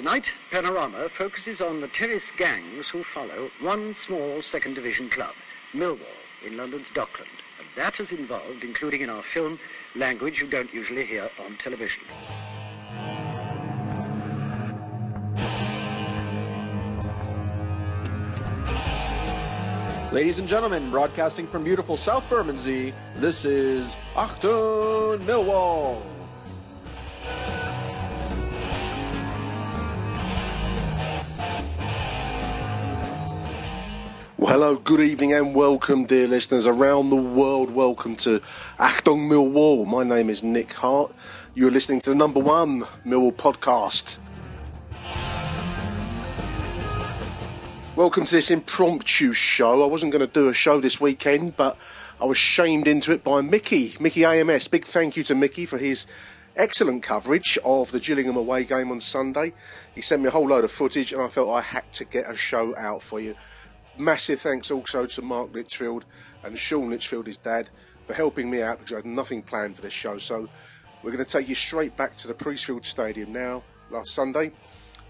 Tonight, Panorama focuses on the terrace gangs who follow one small second division club, Millwall, in London's Dockland. And that has involved, including in our film, language you don't usually hear on television. Ladies and gentlemen, broadcasting from beautiful South Bermondsey, this is Achtung Millwall. Well, hello, good evening, and welcome, dear listeners around the world. Welcome to Achtung Millwall. My name is Nick Hart. You're listening to the number one Millwall podcast. Welcome to this impromptu show. I wasn't going to do a show this weekend, but I was shamed into it by Mickey, Mickey AMS. Big thank you to Mickey for his excellent coverage of the Gillingham away game on Sunday. He sent me a whole load of footage, and I felt I had to get a show out for you. Massive thanks also to Mark Litchfield and Sean Litchfield, his dad, for helping me out because I had nothing planned for this show. So we're going to take you straight back to the Priestfield Stadium now, last Sunday.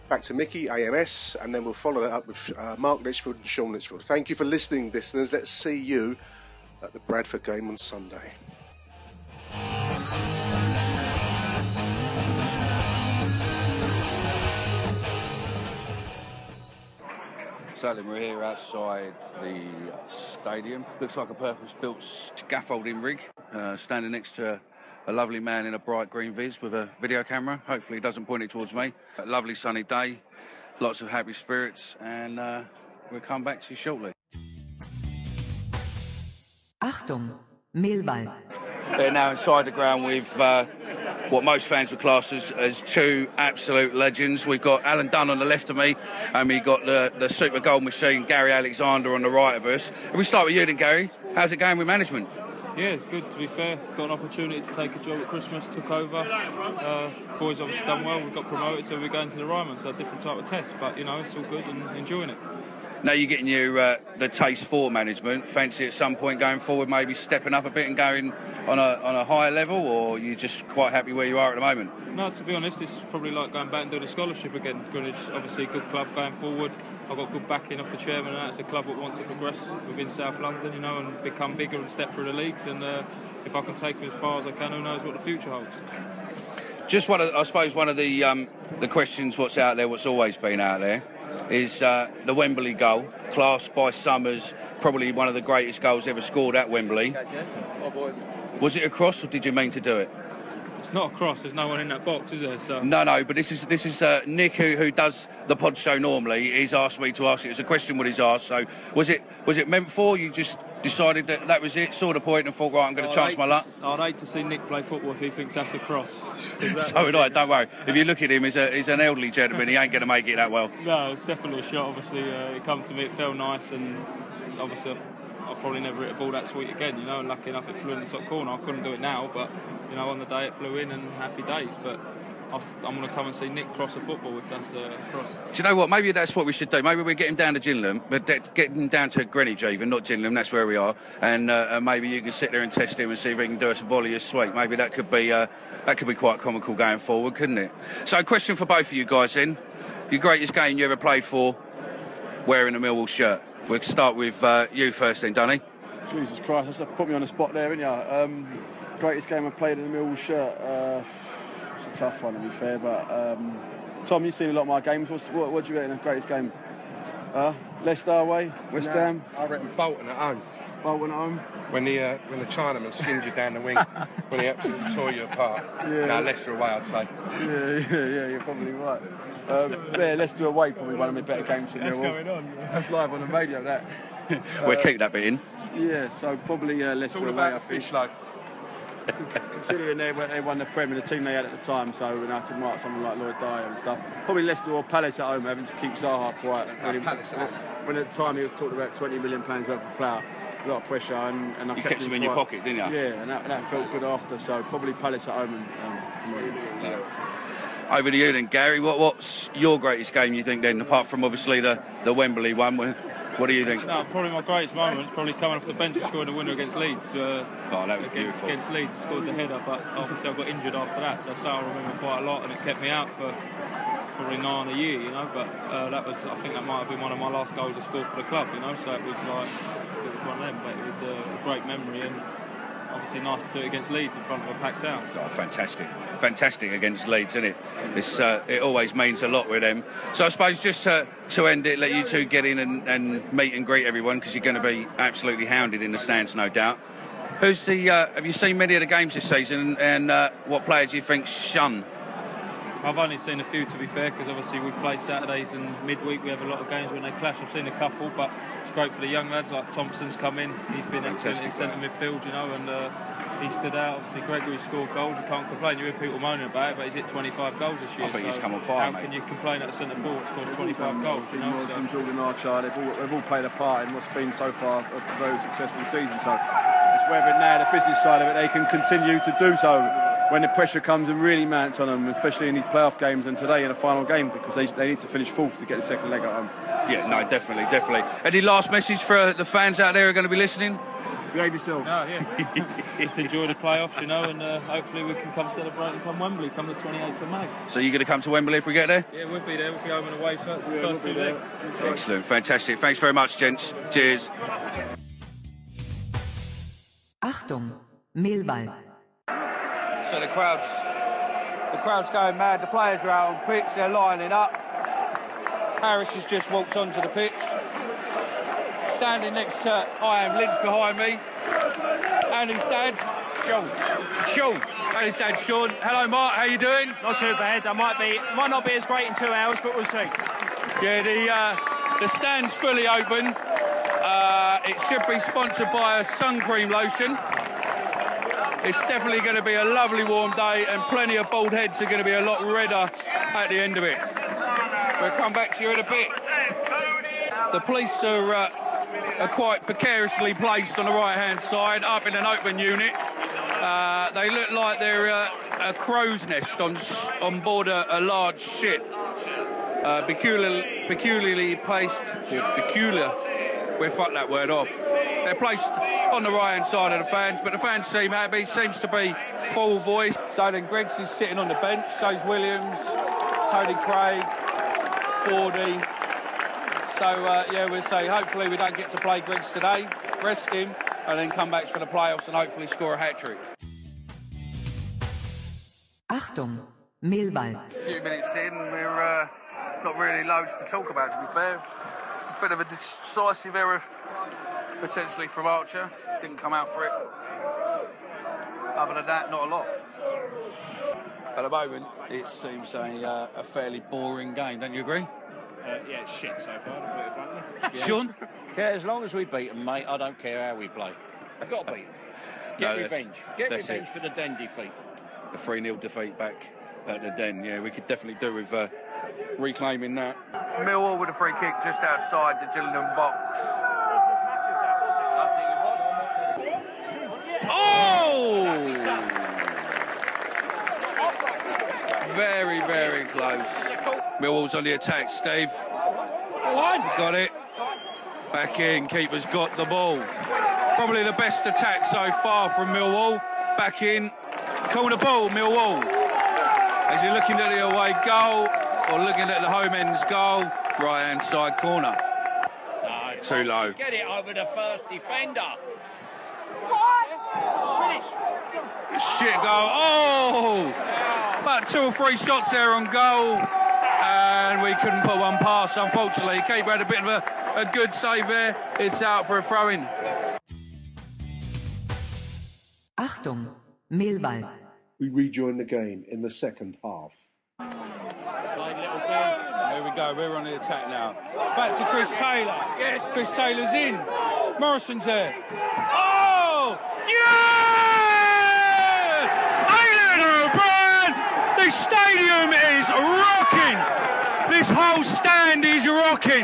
Back to Mickey, AMS, and then we'll follow that up with uh, Mark Litchfield and Sean Litchfield. Thank you for listening, listeners. Let's see you at the Bradford game on Sunday. Sadly, we're here outside the stadium. Looks like a purpose-built scaffolding rig, uh, standing next to a lovely man in a bright green viz with a video camera. Hopefully, he doesn't point it towards me. A lovely sunny day, lots of happy spirits, and uh, we'll come back to you shortly. Achtung, Millwall. They're now inside the ground with uh, what most fans would class as, as two absolute legends. We've got Alan Dunn on the left of me, and we've got the, the super goal machine, Gary Alexander, on the right of us. If we start with you then, Gary, how's it going with management? Yeah, it's good to be fair. Got an opportunity to take a job at Christmas, took over. Uh, boys obviously done well, we got promoted, so we're going to the Ryman, so a different type of test, but you know, it's all good and enjoying it. Now you're getting your uh, the taste for management. Fancy at some point going forward, maybe stepping up a bit and going on a on a higher level, or you just quite happy where you are at the moment? No, to be honest, it's probably like going back and doing a scholarship again. Greenwich, obviously, a good club going forward. I've got good backing off the chairman, and that. it's a club that wants to progress within South London, you know, and become bigger and step through the leagues. And uh, if I can take it as far as I can, who knows what the future holds? Just one, of, I suppose, one of the um, the questions what's out there, what's always been out there, is uh, the Wembley goal, classed by Summers, probably one of the greatest goals ever scored at Wembley. Was it a cross, or did you mean to do it? It's not a cross. There's no one in that box, is there? So No, no, but this is this is uh, Nick who, who does the pod show normally. He's asked me to ask it. It's a question what he's asked. So was it was it meant for you? Just decided that that was it, saw the point, and thought, right, I'm going to chance my luck. I'd hate to see Nick play football if he thinks that's a cross. That- So would I. Don't worry. If you look at him, he's a he's an elderly gentleman. He ain't going to make it that well. No, it's definitely a shot. Obviously, uh, it come to me, it felt nice, and obviously, I've, I'll probably never hit a ball that sweet again. You know, and lucky enough, it flew in the top corner. I couldn't do it now, but you know, on the day it flew in, and happy days. But I'm going to come and see Nick cross a football if that's a cross. Do you know what? Maybe that's what we should do. Maybe we get him down to Gillingham, but de- get him down to Greenwich even, not Gillingham. That's where we are. And, uh, and maybe you can sit there and test him and see if he can do us a volley of sweet. Maybe that could be uh, that could be quite comical going forward, couldn't it? So, question for both of you guys then: your greatest game you ever played for, wearing a Millwall shirt. We'll start with uh, you first, then, Dunny. Jesus Christ, that's put me on the spot there, innit ya? Um, greatest game I played in the Millwall shirt. Uh, a tough one to be fair. But um, Tom, you've seen a lot of my games. What's, what, what do you get in the greatest game? Uh, Leicester away, West No, Ham, I reckon Bolton at home. Bolton at home. When the uh, when the Chinaman skinned you down the wing, when he absolutely tore you apart. Yeah. No, Leicester away, I'd say. Yeah, yeah, yeah, you're probably right. Um, yeah, Leicester away, probably one of my better games for Millwall. on? That's live on the radio, that. we'll keep that bit in. Yeah, so probably uh, Leicester all away, I about think. fish, like. Considering they, won- they won the Prem and the team they had at the time, so we had to mark someone like Lloyd Dyer and stuff. Probably Leicester or Palace at home, having to keep Zaha quiet. when, he- Palace at home. when at the time he was talking about 20 million pounds worth of player, a lot of pressure, and, and I You kept kept him in your pocket, didn't you? Yeah, and that, that felt good after. So probably Palace at home and. Um, Over to you then, Gary. What, what's your greatest game you think then, apart from obviously the, the Wembley one? What do you think? No, probably my greatest moment is probably coming off the bench and scoring the winner against Leeds. Uh, Oh, that was against, beautiful. Against Leeds, I scored the header, but obviously I got injured after that, so that's I remember quite a lot, and it kept me out for probably nine a year, you know. But uh, that was, I think, that might have been one of my last goals I scored for the club, you know. So it was like, it was one of them, but it was a, a great memory and. Obviously, nice to do it against Leeds in front of a packed house. Oh, fantastic, fantastic against Leeds, isn't it? It's uh, it always means a lot with them. So I suppose just to, to end it, let you two get in and, and meet and greet everyone because you're going to be absolutely hounded in the stands, no doubt. Who's the? Uh, have you seen many of the games this season, and uh, what player do you think shun? I've only seen a few to be fair, because obviously we play Saturdays and midweek we have a lot of games when they clash. I've seen a couple, but it's great for the young lads like Thompson's come in. He's been excellent in Fantastic centre midfield, you know, and uh, he stood out. Obviously, Gregory scored goals. You can't complain. You hear people moaning about it, but he's hit 25 goals this year. I think so he's come on fire, How mate. can you complain that a centre forward scores 25 goals? You know, so. Jordan Archer, they've all, they've all played a part in what's been so far a very successful season. So it's whether now the business side of it they can continue to do so when the pressure comes and really mounts on them, especially in these playoff games and today in a final game because they, they need to finish fourth to get the second leg at home. Yeah, no, definitely, definitely. Any last message for the fans out there who are going to be listening? Behave yourselves. Oh, yeah. Just enjoy the playoffs, you know, and uh, hopefully we can come celebrate and come Wembley come the 28th of May. So you're going to come to Wembley if we get there? Yeah, we'll be there. We'll be home and away for the first two legs. Excellent, fantastic. Thanks very much, gents. Cheers. Achtung, Millwall. So the crowd's the crowd's going mad. The players are out on pitch. They're lining up. Harris has just walked onto the pitch. Standing next to I am Lynch behind me, and his dad Sean. Sean. And his dad Sean. Hello, Mark. How you doing? Not too bad. I might be, might not be as great in two hours, but we'll see. Yeah, the uh, the stand's fully open. Uh, it should be sponsored by a sun cream lotion. It's definitely going to be a lovely warm day, and plenty of bald heads are going to be a lot redder at the end of it. We'll come back to you in a bit. The police are, uh, are quite precariously placed on the right-hand side, up in an open unit. Uh, they look like they're uh, a crow's nest on on board a, a large ship uh, peculiarly, peculiarly placed, peculiar, we'll fuck that word off. They're placed on the right hand side of the fans, but the fans seem happy, seems to be full voice. So then Greggs is sitting on the bench, so's Williams, Tony Craig, Fordy. So uh, yeah, we'll say hopefully we don't get to play Greggs today, rest him, and then come back for the playoffs and hopefully score a hat trick. Achtung, Millwall. A few minutes in, we're uh, not really loads to talk about, to be fair. Bit of a decisive error, potentially from Archer. Didn't come out for it. Other than that, not a lot. At the moment, it seems a, uh, a fairly boring game. Don't you agree? Uh, yeah, it's shit so far. to put it bluntly. Sean? Yeah, as long as we beat them, mate, I don't care how we play. We've got to beat them. Get No, revenge. Get revenge it. for the Den defeat. The 3 0 defeat back at the Den. Yeah, we could definitely do with uh, reclaiming that. Millwall with a free kick just outside the Gillingham box. Oh! Very, very close. Millwall's on the attack, Steve. One. Got it. Back in, keeper's got the ball. Probably the best attack so far from Millwall. Back in, corner ball, Millwall. Is he looking at the away goal or looking at the home end's goal? Right hand side corner. No, Too low. Get it over the first defender. Finish. Shit goal. Oh! About two or three shots there on goal. And we couldn't put one past, unfortunately. Keeper had a bit of a, a good save there. It's out for a throw in. Achtung, Millwall. We rejoin the game in the second half. Here we go. We're on the attack now. Back to Chris Taylor. Yes. Chris Taylor's in. Morrison's there. Oh! Yeah! Aiden O'Brien! The stadium is rocking. This whole stand is rocking.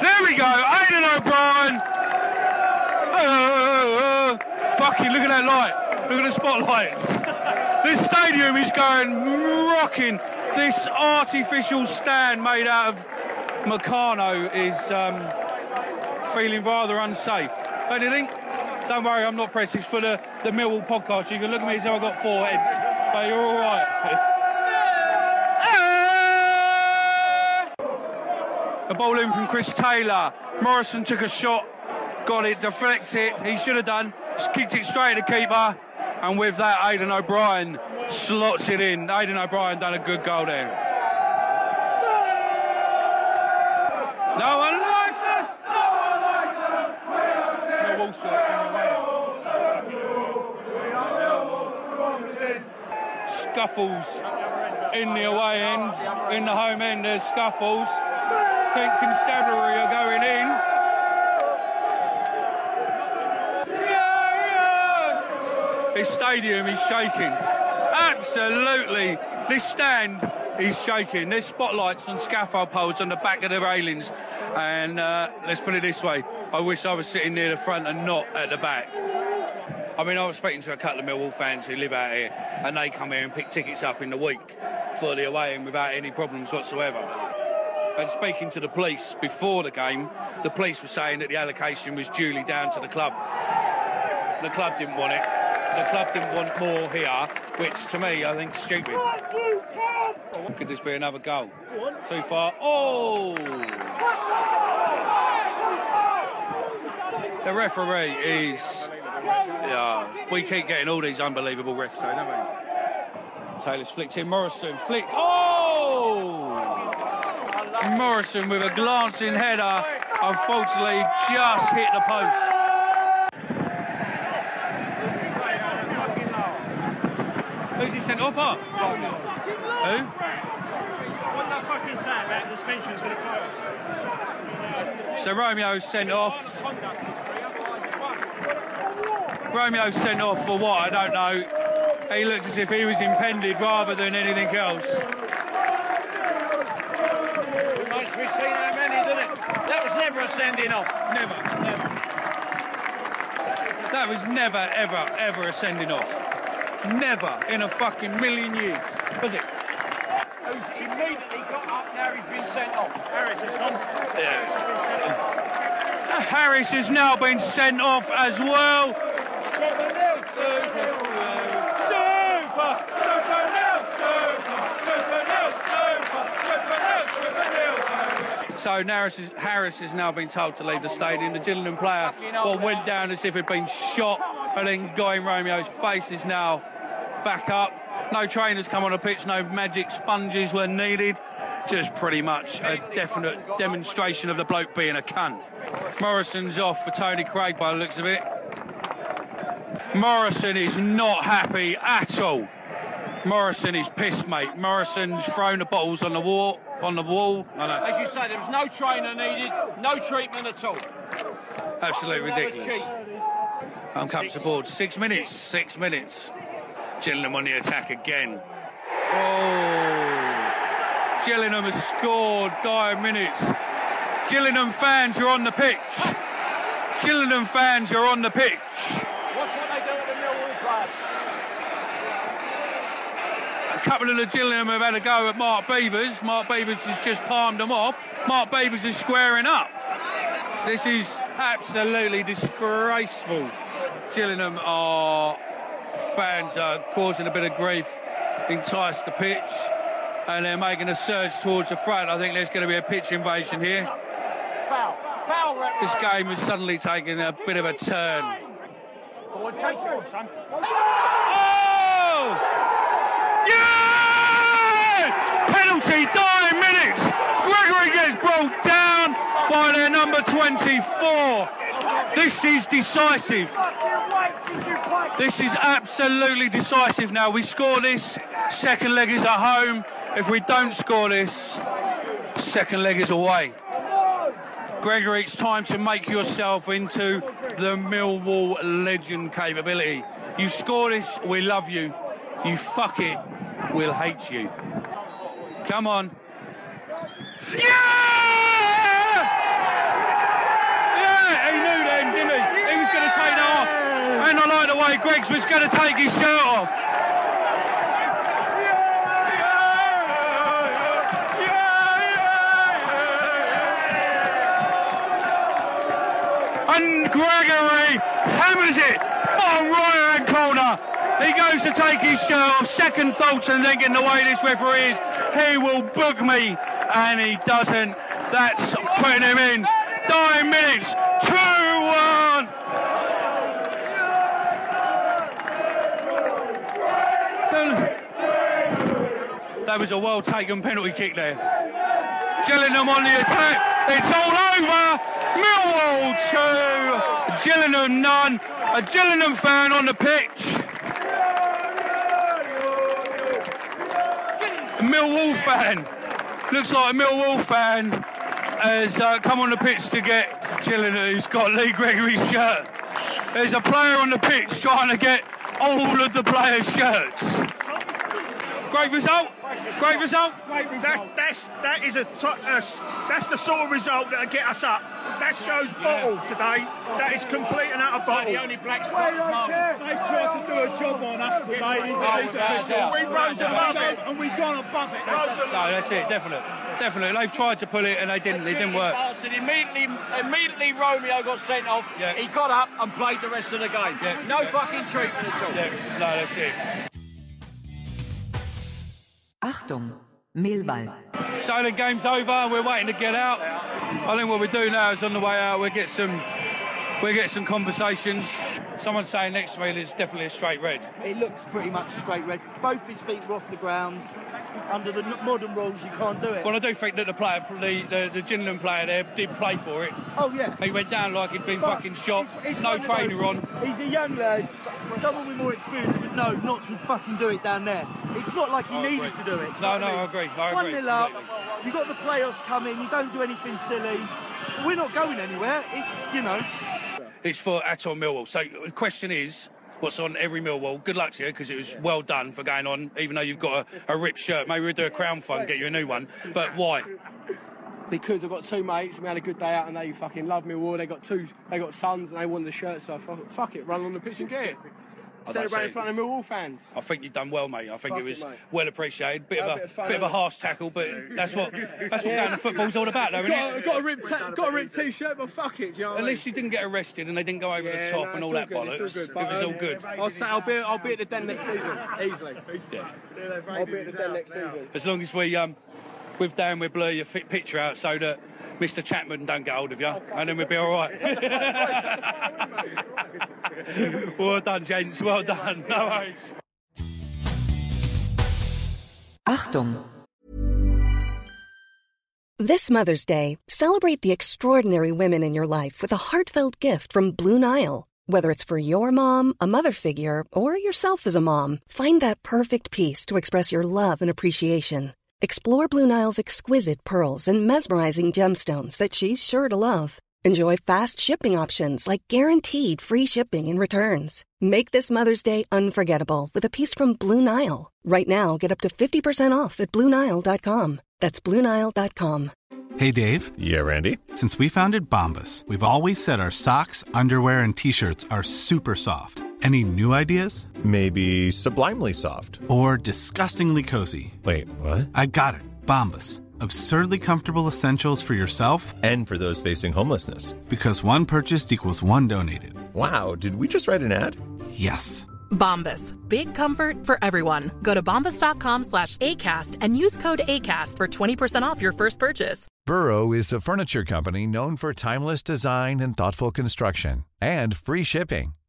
There we go. Aiden O'Brien. Uh, fucking look at that light. Look at the spotlights. This stadium is going rocking. This artificial stand made out of Meccano is um, feeling rather unsafe. Don't? Don't worry, I'm not pressed. It's for the, the Millwall podcast. You can look at me as though I've got four heads, but you're all right. Ball in from Chris Taylor. Morrison took a shot, got it, deflected. It. He should have done. Just kicked it straight at the keeper. And with that, Aiden O'Brien slots it in. Aiden O'Brien done a good goal there. No one likes us! No one likes us! Millwall shirts in the way. Scuffles in the away end. In the home end, there's scuffles. Kent Constabulary are going in. This stadium is shaking. Absolutely. This stand is shaking. There's spotlights on scaffold poles on the back of the railings. And uh, let's put it this way I wish I was sitting near the front and not at the back. I mean, I was speaking to a couple of Millwall fans who live out here, and they come here and pick tickets up in the week for away and without any problems whatsoever. And speaking to the police before the game, the police were saying that the allocation was duly down to the club. The club didn't want it. The club didn't want more here, which to me I think is stupid. Could this be another goal? Too far. Oh! The referee is. Yeah, we keep getting all these unbelievable refs, though, don't we? Taylor's flicked in. Morrison flicked. Oh! Morrison with a glancing header, unfortunately, just hit the post. Who's he sent off at? Who? What did I fucking say about suspensions for the players? So Romeo sent off. Romeo's sent off for what? I don't know. He looked as if he was impended rather than anything else. Nice we've seen how many, doesn't it? That was never a sending off. Never, never. That was never, ever, ever a sending off. Never in a fucking million years, was it? Who's immediately got up now he's been sent off. Harris has gone. Harris has now been sent off as well. So Harris, is, Harris has now been told to leave the stadium. The Gillingham player well, went down as if he'd been shot, and then Guy Romeo's face is now back up. No trainers come on the pitch, no magic sponges were needed. Just pretty much a definite demonstration of the bloke being a cunt. Morrison's off for Tony Craig by the looks of it. Morrison is not happy at all. Morrison is pissed, mate. Morrison's thrown the bottles on the wall. On the wall. As you say, there was no trainer needed, no treatment at all. Absolutely ridiculous. Home comes aboard. Six minutes. Six minutes. Gillingham on the attack again. Oh. Gillingham has scored dire minutes. Gillingham fans you're on the pitch. Gillingham fans you're on the pitch. Watch what they do with the Millwall players. A couple of the Gillingham have had a go at Mark Beevers. Mark Beevers has just palmed them off. Mark Beevers is squaring up. This is absolutely disgraceful. Gillingham are fans are causing a bit of grief, enticed the pitch, and they're making a surge towards the front. I think there's going to be a pitch invasion here. Foul. Foul, referee. This game has suddenly taken a bit of a turn. Go on, chase it on, son. Oh! Yeah! Penalty, dying minutes. Gregory gets brought down by their number 24. This is decisive. This is absolutely decisive now. We score this, second leg is at home. If we don't score this, second leg is away. Gregory, it's time to make yourself into the Millwall legend capability. You score this, we love you. You fuck it, we'll hate you. Come on. Yeah! Yeah, he knew then, didn't he? He was going to take that off. And I like the way Greggs was going to take his shirt off. And Gregory hammers it on right hand corner. He goes to take his shirt off. Second thoughts and thinking the way this referee is, he will book me. And he doesn't. That's putting him in. Nine minutes. 2 1. That was a well taken penalty kick there. Gillingham on the attack. It's all over. Millwall 2. Gillingham none. A Gillingham fan on the pitch. Millwall fan. Looks like a Millwall fan has uh, come on the pitch to get Gillingham who's got Lee Gregory's shirt. There's a player on the pitch trying to get all of the players' shirts. Great result. Great result. That, that's that is a to- uh, that's the sort of result that'll get us up. That shows bottle today. That is complete and utter bottle. The only black spot is They've tried to do a job on us today. These officials. We rose above it, and we've gone above it. No, that's it. Definitely, definitely. They've tried to pull it and they didn't. It didn't work. Bastard, immediately, immediately Romeo got sent off. Yeah. He got up and played the rest of the game. Yeah. No fucking treatment at all. Yeah, no, that's it. Achtung, Millwall. So the game's over we're waiting to get out. I think what we do now is on the way out we get some we get some conversations. Someone saying next to me it's definitely a straight red. It looked pretty much straight red. Both his feet were off the ground. Under the modern rules, you can't do it. Well, I do think that the player, the the, the player there, did play for it. Oh yeah. He went down like he'd been But fucking shot. it's- it's no one trainer those- on. He's a young lad. Someone with more experience would know not to fucking do it down there. It's not like he I needed agree. to do it. do No, you know no, I agree. I One agree nil up. You got the playoffs coming. You don't do anything silly. We're not going anywhere. It's you know. It's for Atom Millwall. So the question is, what's on every Millwall? Good luck to you because it was well done for going on, even though you've got a, a ripped shirt. Maybe we'll do a crown fund, get you a new one. But why? because I've got two mates and we had a good day out and they fucking love Millwall. They got two, they got sons and they won the shirt, so I thought, fuck it, run on the pitch and get it. I Celebrate see in front of Millwall fans. I think you've done well, mate. I think Fuck it was it, well appreciated. Bit of a a bit of fun, bit of a innit? harsh tackle, but that's what that's what Yeah. going to football's all about, though, isn't got, it? got a ripped, ta- got a ripped t-shirt, but fuck it, do you know At I mean? least you didn't get arrested and they didn't go over Yeah, the top no, and all it's that good, bollocks. it's all good, it was all good. I'll say I'll be, I'll be at the den next season, easily. Yeah. I'll be at the den next season. As long as we um with Dan we blur your fit picture out so that Mr. Chapman don't get hold of you, and then we'll be all right. well done, gents. Well done. No worries. Achtung, This Mother's Day, celebrate the extraordinary women in your life with a heartfelt gift from Blue Nile. Whether it's for your mom, a mother figure, or yourself as a mom, find that perfect piece to express your love and appreciation. Explore Blue Nile's exquisite pearls and mesmerizing gemstones that she's sure to love. Enjoy fast shipping options like guaranteed free shipping and returns. Make this Mother's Day unforgettable with a piece from Blue Nile. Right now, get up to 50% off at BlueNile.com. That's BlueNile.com. Hey Dave. Yeah, Randy. Since we founded Bombas, we've always said our socks, underwear, and t shirts are super soft. Any new ideas? Maybe sublimely soft. Or disgustingly cozy. Wait, what? I got it. Bombas. Absurdly comfortable essentials for yourself And for those facing homelessness. because one purchased equals one donated. Wow, did we just write an ad? Yes. Bombas. Big comfort for everyone. Go to bombas.com slash ACAST and use code ACAST for 20% off your first purchase. Burrow is a furniture company known for timeless design and thoughtful construction and free shipping,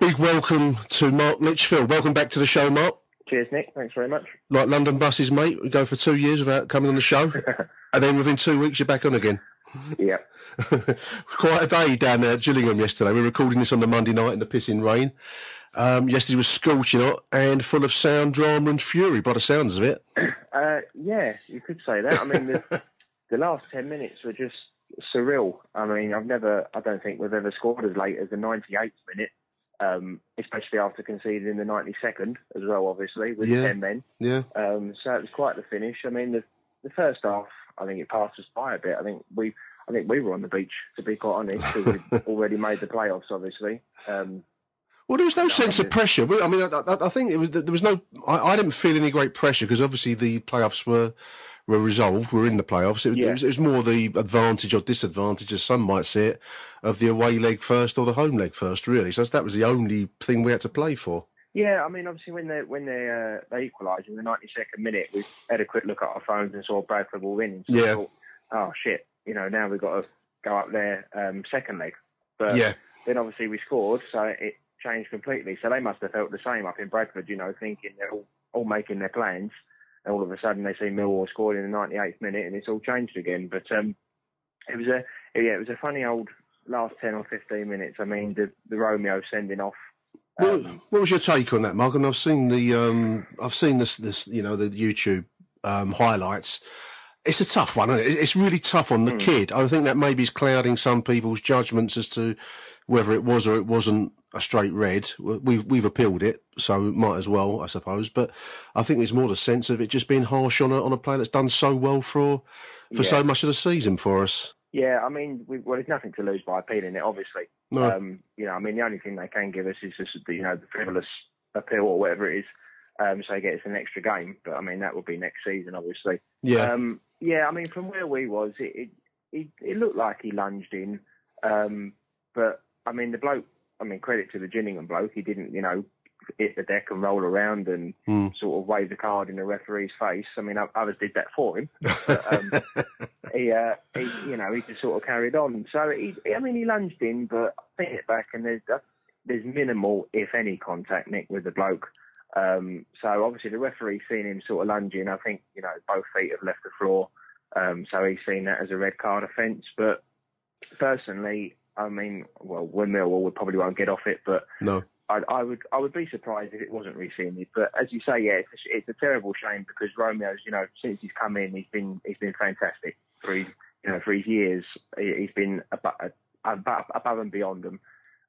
Big welcome to Mark Litchfield. Welcome back to the show, Mark. Cheers, Nick. Thanks very much. Like London buses, mate. We go for two years without coming on the show, and then within two weeks you're back on again. Yeah. Quite a day down there at Gillingham yesterday. We were recording this on the Monday night in the pissing rain. Um, yesterday was scorching hot and full of sound, drama, and fury. By the sounds of it, Uh, yeah, you could say that. I mean, the, the last 10 minutes were just surreal. I mean, I've never, I don't think we've ever scored as late as the 98th minute, um, especially after conceding in the 92nd as well, obviously, with Yeah. 10 men. yeah. Um, so it was quite the finish. I mean, the, the first half, I think it passed us by a bit. I think we, I think we were on the beach, to be quite honest, because we'd already made the playoffs, obviously. Um, Well, there was no sense of pressure. I mean, I, I, I think it was there was no. I, I didn't feel any great pressure because obviously the playoffs were were resolved. We're in the playoffs. It, was- Yeah. it, was, it was more the advantage or disadvantage, as some might see it, of the away leg first or the home leg first. Really, so that was the only thing we had to play for. Yeah, I mean, obviously when they when they uh, they equalised in the ninety second minute, we had a quick look at our phones and saw Bradford were winning. So Yeah. thought, oh shit, you know, now we've got to go up there um, second leg. But Yeah. then obviously we scored, so it changed completely. So they must have felt the same up in Bradford, you know, thinking they're all, all making their plans, and all of a sudden they see Millwall scored in the ninety eighth minute, and it's all changed again. But um, it was a yeah, it was a funny old last ten or fifteen minutes. I mean, the the Romeo sending off. What, what was your take on that, Mark? And I've seen the um, I've seen this this you know the YouTube um, highlights. It's a tough one, isn't it? It's really tough on the kid. I think that maybe is clouding some people's judgments as to whether it was or it wasn't a straight red. We've we've appealed it, so might as well, I suppose. But I think there's more the sense of it just being harsh on a on a player that's done so well for for so much of the season for us. Yeah, I mean, we, well, there's nothing to lose by appealing it, obviously. No. Um, you know, I mean, the only thing they can give us is just, the, you know, the frivolous appeal or whatever it is. Um, so they get us an extra game, but I mean, that would be next season, obviously. Yeah. Um, yeah, I mean, from where we was, it it, it, it looked like he lunged in, um, but I mean, the bloke. I mean, credit to the Gillingham bloke. He didn't, you know, hit the deck and roll around and Hmm. sort of wave the card in the referee's face. I mean, others did that for him. But, um, he, uh, he, you know, he just sort of carried on. So, he, I mean, he lunged in, but I think it back and there's uh, there's minimal, if any, contact, Nick, with the bloke. Um, so obviously the referee's seen him sort of lunging. I think you know both feet have left the floor, um, so he's seen that as a red card offence. But personally, I mean, well, Millwall we probably won't get off it, but No. I, I would I would be surprised if it wasn't rescinded. But as you say, yeah, it's a, it's a terrible shame because Romeo's, you know, since he's come in, he's been he's been fantastic for his you know for his years. He- He's been above, above, above and beyond them.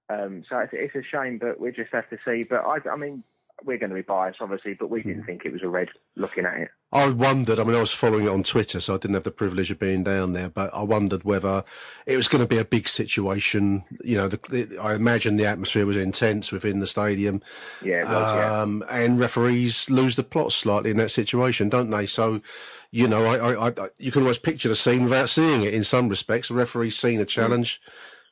Um, so it's, it's a shame, but we just have to see. But I, I mean, we're going to be biased, obviously, but we didn't think it was a red looking at it. I wondered, I mean, I was following it on Twitter, so I didn't have the privilege of being down there, but I wondered whether it was going to be a big situation. You know, the, the, I imagine the atmosphere was intense within the stadium. Yeah, was, yeah. um, And referees lose the plot slightly in that situation, don't they? So, you know, I, I, I, you can almost picture the scene without seeing it in some respects. A referee's seen a challenge,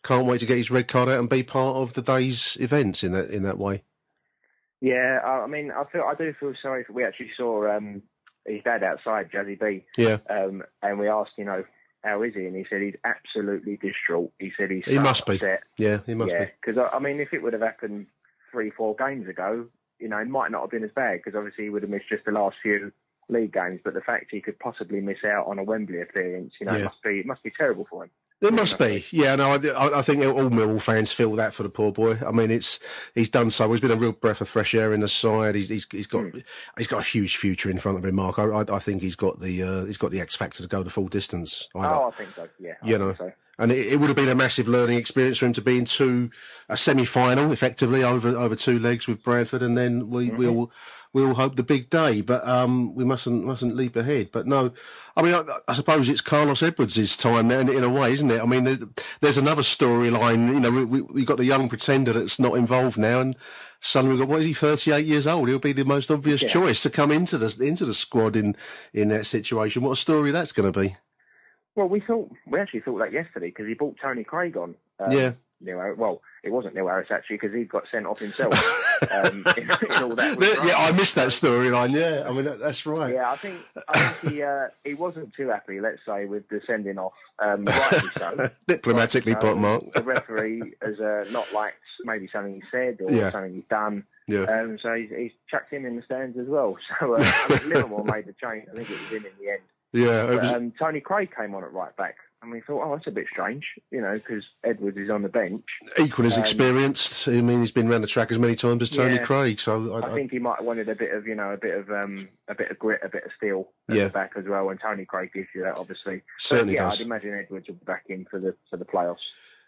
can't wait to get his red card out and be part of the day's events in that, in that way. Yeah, I I mean, I feel I do feel sorry for. We actually saw um, his dad outside, Jazzie B. Yeah. Um, and we asked, you know, how is he? And he said he's absolutely distraught. He said he's He must be. Yeah, he must yeah, be. because I, I mean, if it would have happened three, four games ago, you know, it might not have been as bad because obviously he would have missed just the last few league games. But the fact he could possibly miss out on a Wembley appearance, you know, Yeah. it must be it must be terrible for him. It must be, yeah. No, I, I- think all Millwall fans feel that for the poor boy. I mean, it's he's done so. He's been a real breath of fresh air in the side. He's he's, he's got he's got a huge future in front of him, Mark. I, I, I think he's got the uh, he's got the X factor to go the full distance. I, oh, I think so. Yeah, you know, so. And it, it would have been a massive learning experience for him to be into a semi-final, effectively over over two legs with Bradford, and then we Mm-hmm. will we all hope the big day. But um, we mustn't mustn't leap ahead. But no, I mean, I, I suppose it's Carlos Edwards' time now, in, in a way, isn't it? I mean, there's, there's another storyline. You know, we, we we got the young pretender that's not involved now, and suddenly we've got what is he, 38 years old? He'll be the most obvious Yeah. choice to come into the into the squad in in that situation. What a story that's going to be. Well, we thought we actually thought that yesterday because he bought Tony Craig on. Um, Yeah. Neil Harris. Well, it wasn't Neil Harris actually because he got sent off himself. um, in, in all that. with yeah, I missed that storyline. Yeah, I mean that, that's right. Yeah, I think I think he uh, he wasn't too happy, let's say, with the sending off. Um, rightly so. Diplomatically But, um, Mark. The referee has uh, not liked maybe something he said or Yeah. something he's done. Yeah. Um, so he's, he's chucked him in the stands as well. So uh, I think Livermore made the change. I think it was him in the end. Yeah, But, was- um, Tony Craig came on at right back. And we thought, oh, that's a bit strange, you know, because Edwards is on the bench. equal as Um, experienced. I mean, he's been around the track as many times as Tony Yeah. Craig. So I, I think he might have wanted a bit of, you know, a bit of, um, a bit of grit, a bit of steel at Yeah. the back as well. And Tony Craig gives you that, obviously. Certainly but, yeah, does. I'd imagine Edwards will be back in for the for the playoffs.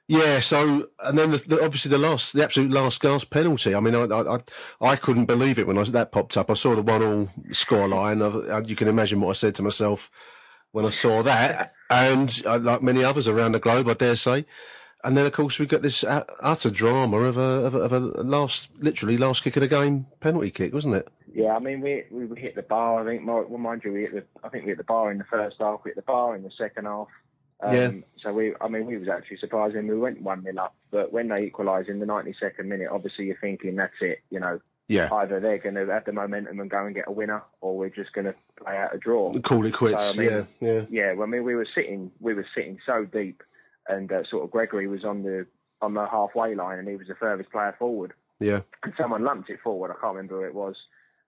Yeah, so and then the, the, obviously the last, the absolute last gasp penalty. I mean, I I, I, couldn't believe it when I, that popped up. I saw the one all score line. I, you can imagine what I said to myself when I saw that, and uh, like many others around the globe, I dare say. And then, of course, we got this utter drama of a, of a of a last, literally last kick of the game penalty kick, wasn't it? Yeah, I mean, we we we hit the bar. I think, well, mind you, we hit the. I think we hit the bar in the first half. We hit the bar in the second half. Um, Yeah. So we, I mean, we was actually surprised when we went one nil up. But when they equalised in the ninety second minute, obviously you're thinking that's it. You know, Yeah. either they're going to have the momentum and go and get a winner, or we're just going to play out a draw. Call it quits. So, I mean, yeah, yeah. yeah. Well, I mean, we were sitting, we were sitting so deep, and uh, sort of Gregory was on the on the halfway line, and he was the furthest player forward Yeah. and someone lumped it forward. I can't remember who it was,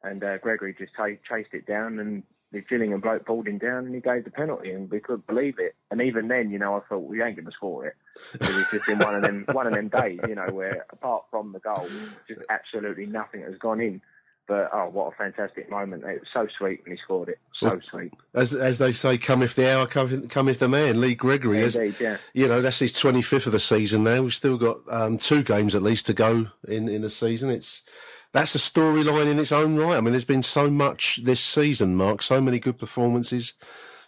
and uh, Gregory just ta chased it down, and the Gillingham bloke pulled him down, and he gave the penalty, and we couldn't believe it. And even then, you know, I thought we ain't going to score it. It was just been one of them one of them days, you know, where apart from the goal, just absolutely nothing has gone in. But oh, what a fantastic moment! It was so sweet when he scored it. So Well, sweet. As as they say, cometh the hour, cometh, cometh the man. Lee Gregory is, yeah. you know, that's his twenty fifth of the season now. We've still got um, two games at least to go in in the season. It's that's a storyline in its own right. I mean, there's been so much this season, Mark. So many good performances.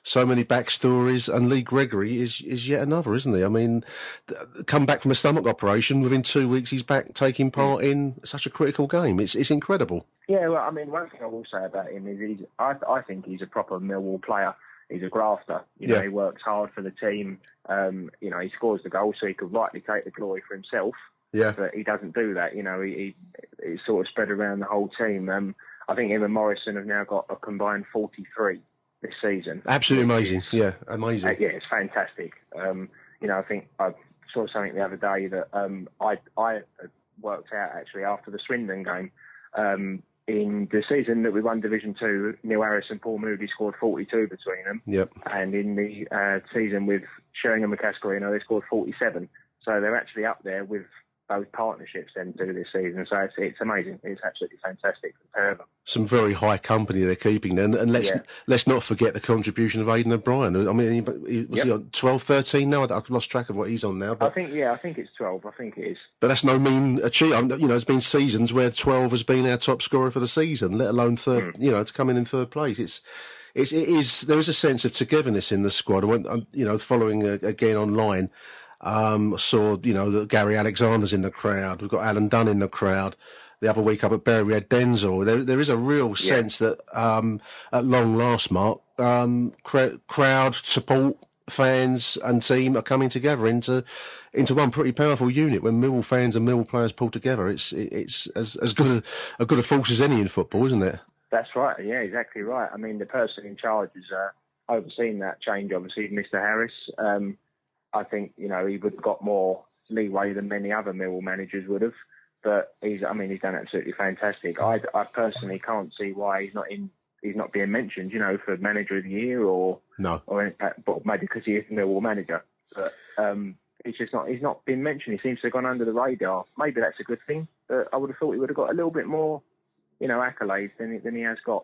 So many backstories, and Lee Gregory is is yet another, isn't he? I mean, th- come back from a stomach operation within two weeks, he's back taking part in such a critical game. It's it's incredible. Yeah, well, I mean, one thing I will say about him is he's, I, I think he's a proper Millwall player. He's a grafter. You know, Yeah. he works hard for the team. Um, you know, he scores the goal so he could rightly take the glory for himself. Yeah. But he doesn't do that. You know, he, he it's sort of spread around the whole team. Um, I think him and Morrison have now got a combined 43 this season. Absolutely amazing. is- Yeah, uh, amazing. yeah, it's fantastic. Um, you know, I think I saw something the other day that um, I I worked out actually after the Swindon game. Um, in the season that we won Division Two, Neil Harris and Paul Moody scored 42 between them, Yep. and in the uh, season with Sheringham and Cascoy, you know, they scored 47. So they're actually up there with those partnerships then do this season. So it's, it's amazing. It's absolutely fantastic for pair of them. some very high company they're keeping then and let's Yeah. let's not forget the contribution of Aiden O'Brien I mean he, was he on 12 13 now I've lost track of what he's on now But, I think, yeah, I think it's 12. I think it is. but that's no mean achievement you know there's been seasons where 12 has been our top scorer for the season let alone third Hmm. you know to come in in third place it's it's, it is there is a sense of togetherness in the squad I went um, you know following uh, again online um, I saw, you know, that Gary Alexander's in the crowd. We've got Alan Dunn in the crowd. The other week up at Bury, we had Denzel. There, there is a real sense that, um, at long last, Mark, um, cra- crowd support, fans and team are coming together into into one pretty powerful unit. When Millwall fans and Millwall players pull together, it's it, it's as as good a, a good a force as any in football, isn't it? That's right. Yeah, exactly right. I mean, the person in charge has uh, overseen that change. Obviously, Mr. Harris. Um, I think you know he would have got more leeway than many other Millwall managers would have. But he's, I mean, he's done absolutely fantastic. I, I personally can't see why he's not in. He's not being mentioned, you know, for manager of the year or No. or uh, but maybe because he is Millwall manager. But um, he's just not. He's not been mentioned. He seems to have gone under the radar. Maybe that's a good thing. But I would have thought he would have got a little bit more, you know, accolades than than he has got.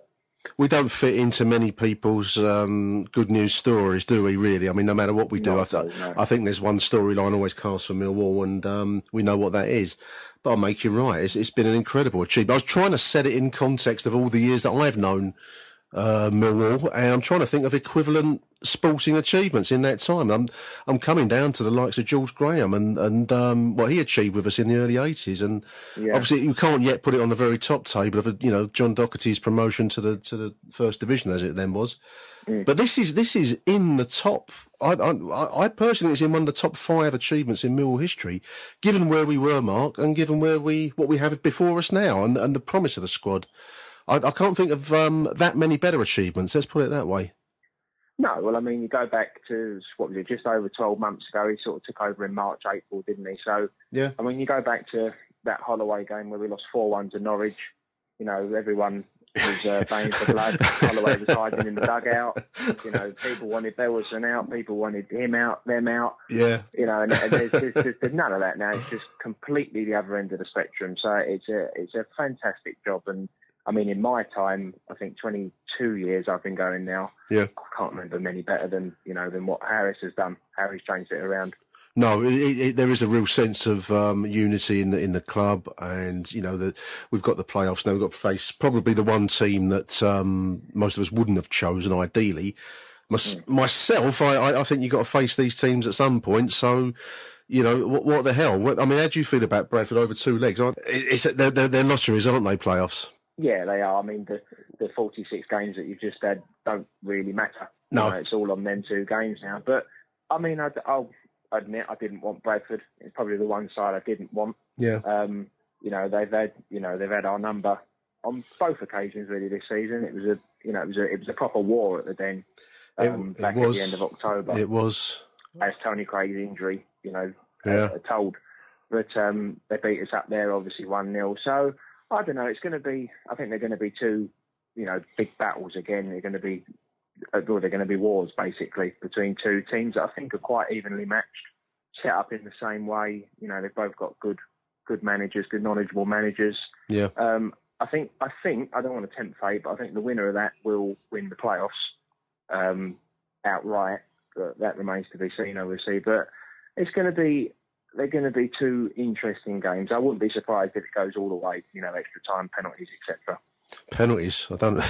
We don't fit into many people's um, good news stories, do we? Really? I mean, no matter what we do, I, th- no. I think there's one storyline always cast for Millwall, and um, we know what that is. But I'll make you right. It's, it's been an incredible achievement. I was trying to set it in context of all the years that I've known uh, Millwall, and I'm trying to think of equivalent sporting achievements in that time. I'm I'm coming down to the likes of George Graham and and um, what he achieved with us in the early 80s, and Yeah. obviously you can't yet put it on the very top table of you know John Docherty's promotion to the to the first division as it then was. But this is this is in the top. I, I I personally think it's in one of the top five achievements in Millwall history, given where we were, Mark, and given where we what we have before us now, and and the promise of the squad. I, I can't think of um, that many better achievements. Let's put it that way. No, well, I mean, you go back to what was it, just over 12 months ago. He sort of took over in March, April, didn't he? So, Yeah. I mean, you go back to that Holloway game where we lost 4 1 to Norwich. You know, everyone was uh, baying for blood. Holloway was hiding in the dugout. You know, people wanted Berylson out, people wanted him out, them out. Yeah. You know, and, and there's, there's, there's, there's none of that now. It's just completely the other end of the spectrum. So it's a it's a fantastic job. And I mean, in my time, I think 22 years I've been going now. Yeah. I can't remember many better than you know than what Harris has done. Harris changed it around. No, it, it, there is a real sense of um, unity in the in the club, and you know that we've got the playoffs now. We've got to face probably the one team that um, most of us wouldn't have chosen. Ideally, Mys- myself, I, I, I think you've got to face these teams at some point. So, you know, what, what the hell? What, I mean, how do you feel about Bradford over two legs? It- It's they're, they're, they're lotteries, aren't they? Playoffs. Yeah, they are. I mean, the the 46 games that you've just had don't really matter. No. You know, it's all on them two games now. But I mean, I, I'll admit I didn't want Bradford. It's probably the one side I didn't want. Yeah. Um, you know, they've had you know they've had our number on both occasions really this season. It was a you know it was a it was a proper war at the den um, it back was. at the end of October. It was. as Tony Craig's injury, you know, Yeah. uh, told. But um, they beat us up there, obviously one 0 So I don't know. It's going to be. I think they're going to be two, you know, big battles again. They're going to be, uh, well, they're going to be wars basically between two teams that I think are quite evenly matched, set up in the same way. You know, they've both got good, good managers, good knowledgeable managers. Yeah. Um, I think. I think. I don't want to tempt fate, but I think the winner of that will win the playoffs um, outright. But that remains to be seen, obviously. But it's going to be. They're going to be two interesting games. I wouldn't be surprised if it goes all the way. You know, extra time, penalties, etc. Penalties. I don't.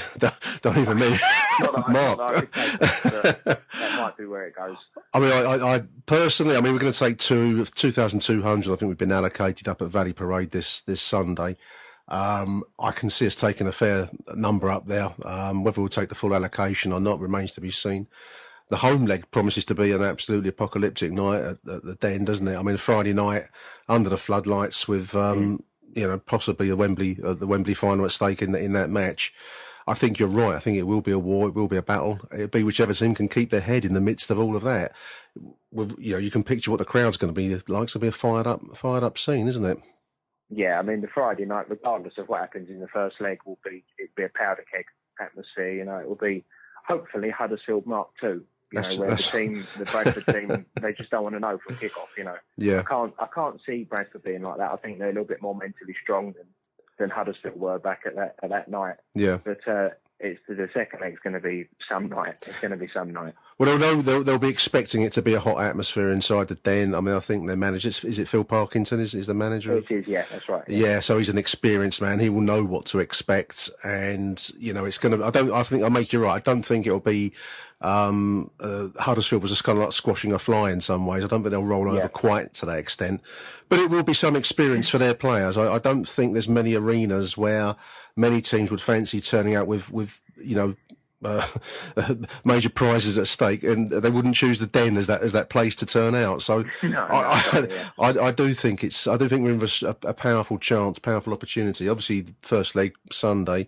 don't even mean. I- Mark. that I could take it, but that might be where it goes. I mean, I, I, I personally, I mean, we're going to take two, 2,200. I think we've been allocated up at Valley Parade this, this Sunday. Um, I can see us taking a fair number up there. Um, whether we'll take the full allocation or not remains to be seen. The home leg promises to be an absolutely apocalyptic night at, at the Den, doesn't it? I mean, Friday night under the floodlights with, um, you know, possibly the Wembley, uh, the Wembley final at stake in, in that match. I think you're right. I think it will be a war. It will be a battle. It'll be whichever team can keep their head in the midst of all of that. With, you know, you can picture what the crowd's going to be like. It's going to be a fired up, fired up scene, isn't it? Yeah, I mean the Friday night, regardless of what happens in the first leg, will be it'll be a powder keg atmosphere. You know, it will be hopefully Huddersfield Mark Two. You That's- know, where that's- the team, the Bradford team, they just don't want to know from kick-off. You know, Yeah. I can't I can't see Bradford being like that. I think they're a little bit more mentally strong than than Huddersfield were back at that at that night. Yeah. But uh, it's the second leg's going to be some night. It's going to be some night. Well, know- they'll, they'll be expecting it to be a hot atmosphere inside the Den. I mean, I think their manager, is, it Phil Parkinson, is, is the manager? It is, yeah, that's right. Yeah, so he's an experienced man. He will know what to expect, and you know it's going to. I don't. I think I'll make you right. I don't think it'll be. Um, uh, Huddersfield was just kind of like squashing a fly in some ways. I don't think they'll roll over Yeah. quite to that extent, but it will be some experience for their players. I, I don't think there's many arenas where many teams would fancy turning out with with you know. Uh, major prizes at stake, and they wouldn't choose the den as that as that place to turn out. So, I, I, I, I do think it's I do think we're in a, a powerful chance, powerful opportunity. Obviously, first leg Sunday,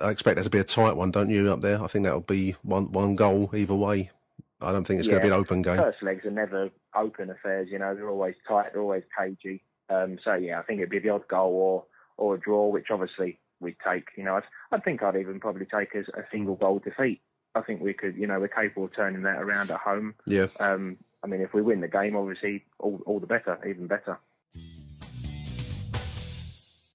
I expect that to be a tight one, don't you? Up there, I think that'll be one one goal either way. I don't think it's going to be an open game. First legs are never open affairs. You know, they're always tight. They're always cagey. Um, so yeah, I think it'd be the odd goal or or a draw, which obviously we'd take. You know, I, I think I'd even probably take as a single goal defeat. I think we could. You know, we're capable of turning that around at home. Yeah. Um, I mean, if we win the game, obviously, all, all the better, even better.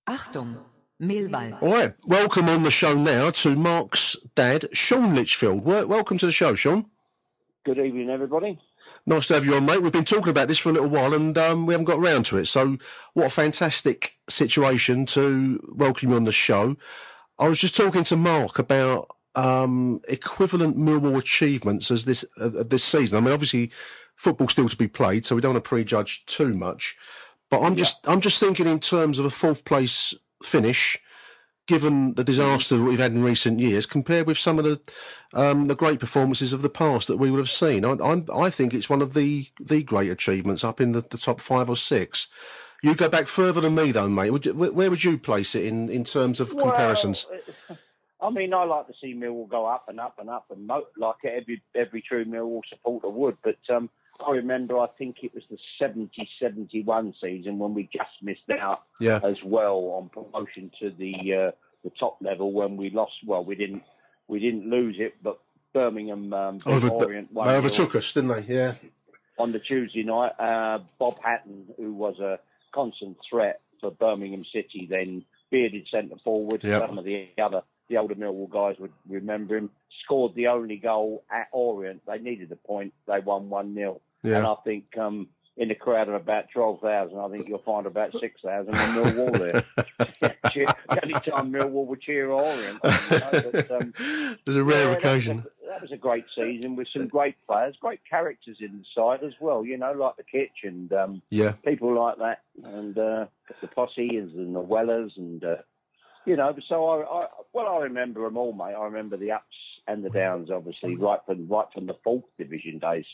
Achtung, Millwall. All right, welcome on the show now to Mark's dad, Sean Litchfield. Welcome to the show, Sean. Good evening, everybody. Nice to have you on, mate. We've been talking about this for a little while and um, we haven't got around to it. So, what a fantastic situation to welcome you on the show. I was just talking to Mark about um, equivalent Millwall achievements as this of this season. I mean, obviously, football's still to be played, so we don't want to prejudge too much. But I'm just I'm just thinking in terms of a fourth place finish, given the disaster that we've had in recent years, compared with some of the um, the great performances of the past that we would have seen. I, I, I think it's one of the the great achievements up in the, the top five or six. You go back further than me, though, mate. Would you, where where would you place it in, in terms of comparisons? Well, I mean, I like to see Millwall go up and up and up, and mo- like every every true Millwall supporter would. But um, I remember, I think it was the 70-71 season when we just missed out Yeah. as well on promotion to the uh, the top level when we lost. Well, we didn't we didn't lose it, but Birmingham um, Over, Orient they overtook us, didn't they? Yeah. on the Tuesday night. Uh, Bob Hatton, who was a constant threat for Birmingham City, then bearded centre forward. Yep. Some of the other, the older Millwall guys would remember him. Scored the only goal at Orient. They needed a point. They won 1 0. Yeah. And I think um, in a crowd of about 12,000, I think you'll find about 6,000 in Millwall there. The only time Millwall would cheer Orient. You know, but, um, There's a rare yeah, that was occasion. a- That was a great season with some great players, great characters in the side as well. You know, like the Kitch and um, Yeah. people like that, and uh, the Possee and the Wellers, and uh, you know. So I, I, well, I remember them all, mate. I remember the ups and the downs, obviously, right from right from the fourth division days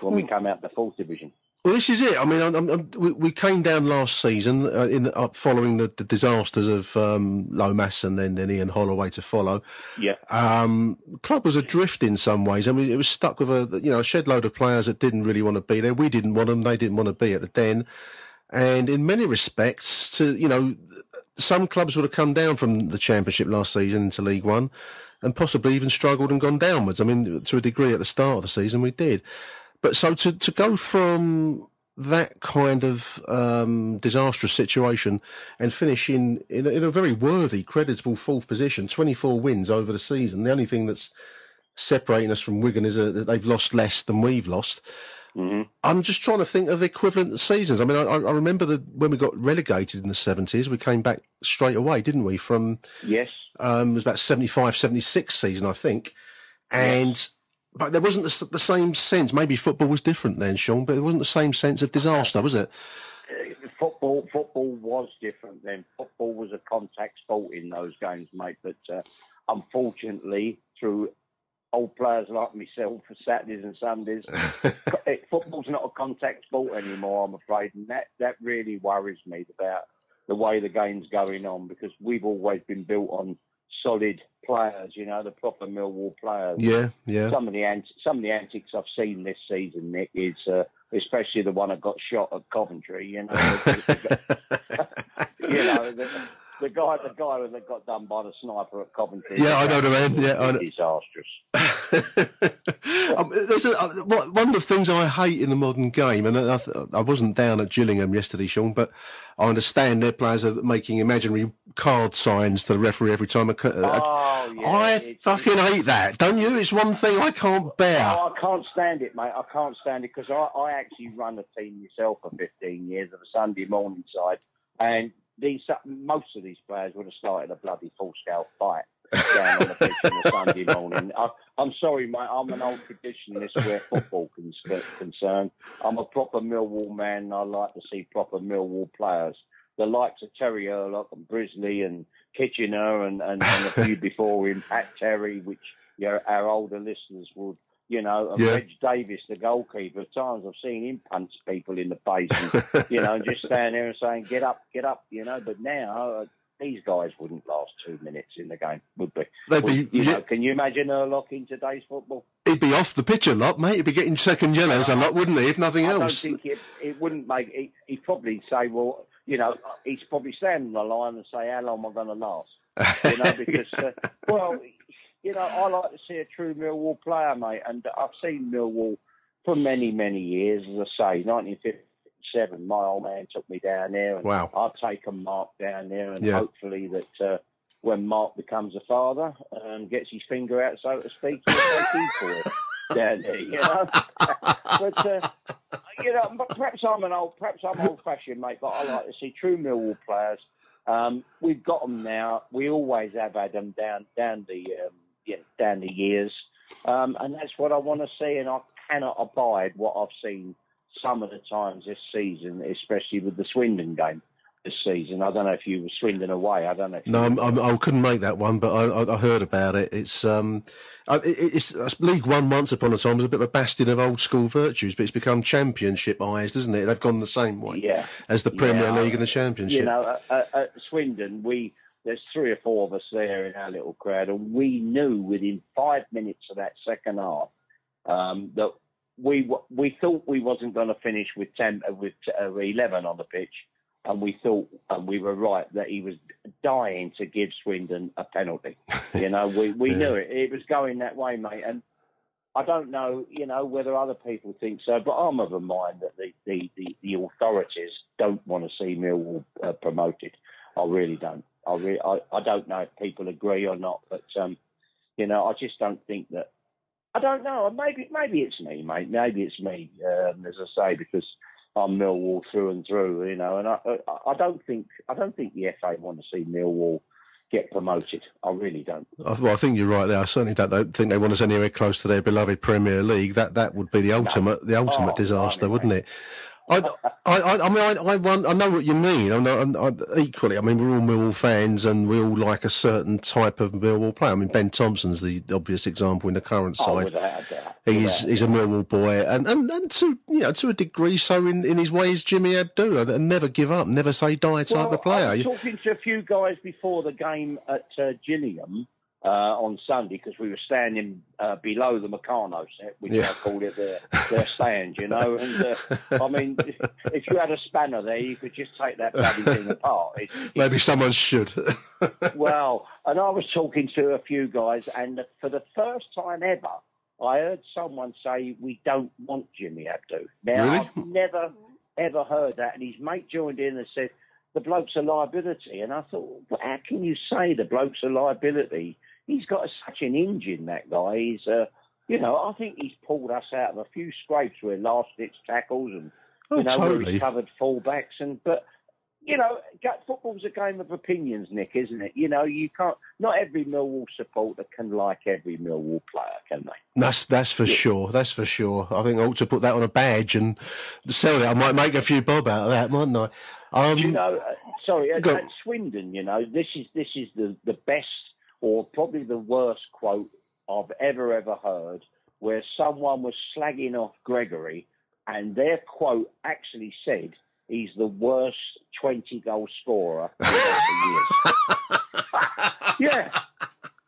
when we came out the fourth division. Well, this is it. I mean, I'm, I'm, we, we came down last season uh, in the, uh, following the, the disasters of um, Lomas and then, then Ian Holloway to follow. Yeah. Um, club was adrift in some ways. I mean, it was stuck with a you know a shed load of players that didn't really want to be there. We didn't want them. They didn't want to be at the Den. And in many respects, to you know, some clubs would have come down from the Championship last season into League One, and possibly even struggled and gone downwards. I mean, to a degree, at the start of the season, we did. But so to to go from that kind of um, disastrous situation and finish in, in, a, in a very worthy, creditable fourth position, 24 wins over the season. The only thing that's separating us from Wigan is uh, that they've lost less than we've lost. I'm just trying to think of equivalent seasons. I mean, I, I remember that when we got relegated in the 70s, we came back straight away, didn't we? From Yes. um, it was about 75, 76 season, I think. And but there wasn't the, the same sense. Maybe football was different then, Sean, but it wasn't the same sense of disaster, was it? Uh, football football was different then. Football was a contact sport in those games, mate. But uh, unfortunately, through old players like myself for Saturdays and Sundays, it- football's not a contact sport anymore. I'm afraid, and that that really worries me about the way the game's going on because we've always been built on solid players. You know, the proper Millwall players. Yeah, yeah. Some of the ant- some of the antics I've seen this season, Nick, is uh, especially the one that got shot at Coventry. You know, you know the, the guy, the guy that got done by the sniper at Coventry. Yeah, I know the man. Yeah, I know. disastrous. Um, there's a, uh, one of the things I hate in the modern game, and I, I wasn't down at Gillingham yesterday, Sean, but I understand their players are making imaginary card signs to the referee every time. A, a- Oh, yeah, I fucking hate that, don't you? It's one thing I can't bear. Oh, I can't stand it, mate. I can't stand it because I, I actually run a team myself for 15 years of a Sunday morning side, and these uh, most of these players would have started a bloody full scale fight down on the pitch on a Sunday morning. I, I'm sorry, mate. I'm an old traditionalist where football is concerned. I'm a proper Millwall man. I like to see proper Millwall players. The likes of Terry Hurlock and Brisley and Kitchener and, and, and a few before him, Pat Terry, which you know, our older listeners would, you know, and Yeah. Reg Davis, the goalkeeper. At times I've seen him punch people in the face, and, you know, and just stand there and saying, "Get up, get up," you know. But now uh, these guys wouldn't last two minutes in the game, would they? They'd Would- be- you know, can you imagine Hurlock in today's football? He'd be off the pitch a lot, mate. He'd be getting second yellows a lot, wouldn't he? If nothing else. I else. don't think it, it wouldn't make. He, he'd probably say, "Well, you know, he's probably standing on the line and say, how long am I going to last?" You know, because uh, well, you know, I like to see a true Millwall player, mate, and I've seen Millwall for many, many years. As I say, 1957. My old man took me down there, and Wow. I've taken Mark down there, and Yeah. hopefully that uh, when Mark becomes a father and gets his finger out, so to speak, he'll take for it down there. You know, but. Uh, you know, but perhaps I'm an old, perhaps I'm old-fashioned, mate. But I like to see true Millwall players. Um, we've got them now. We always have had them down, down the, um, down the years, um, and that's what I want to see. And I cannot abide what I've seen some of the times this season, especially with the Swindon game this season. I don't know if you were Swindon away. I don't know. If No, I'm, I'm, I couldn't make that one, but I, I, I heard about it. It's um, it, it's, it's League One. Once upon a time was a bit of a bastion of old school virtues, but it's become championshipized, isn't it? They've gone the same way Yeah. as the Premier Yeah, League and the Championship. You know, at, at Swindon, we there's three or four of us there in our little crowd, and we knew within five minutes of that second half um, that we w- we thought we wasn't going to finish with ten uh, with uh, eleven on the pitch, and we thought and we were right that he was dying to give Swindon a penalty. you know, we we Yeah. knew it. It was going that way, mate, and. I don't know, you know, whether other people think so, but I'm of a mind that the, the, the, the authorities don't want to see Millwall uh, promoted. I really don't. I, re- I I don't know if people agree or not, but um, you know, I just don't think that. I don't know. Maybe maybe it's me, mate. Maybe it's me, um, as I say, because I'm Millwall through and through. You know, and I I, I don't think I don't think the FA want to see Millwall get promoted. I really don't. I, well, I think you're right there. I certainly don't, think they want us anywhere close to their beloved Premier League. That that would be the ultimate the ultimate Oh, disaster, wouldn't it? I, I, I, mean, I, I, want, I know what you mean. I know, I, I, equally, I mean, we're all Millwall fans, and we all like a certain type of Millwall player. I mean, Ben Thompson's the obvious example in the current Oh, side. He's he's a Millwall boy, and, and, and to you know to a degree, so in, in his ways, Jimmy Abdullah, that never give up, never say die type well, of player. I was talking to a few guys before the game at uh, Gillingham uh, on Sunday because we were standing uh, below the Meccano set, which Yeah. I called it their, their stand, you know. And uh, I mean, if you had a spanner there, you could just take that bloody thing apart. It, Maybe someone should. well, and I was talking to a few guys, and for the first time ever, I heard someone say, We don't want Jimmy Abdou. Now, Really? I've never, ever heard that. And his mate joined in and said, The bloke's a liability. And I thought, well, How can you say the bloke's a liability? He's got such an engine, that guy. He's, uh, you know, I think he's pulled us out of a few scrapes with last ditch tackles and, Oh, you know, totally. covered fullbacks. And, but, you know, football's a game of opinions, Nick, isn't it? You know, you can't. Not every Millwall supporter can like every Millwall player, can they? That's that's for sure. That's for sure. I think I ought to put that on a badge and sell it. I might make a few bob out of that, mightn't I? Um, you know? Uh, sorry, at, at Swindon, you know, this is this is the the best or probably the worst quote I've ever ever heard, where someone was slagging off Gregory, and their quote actually said. He's the worst 20 goal scorer in the years. yeah.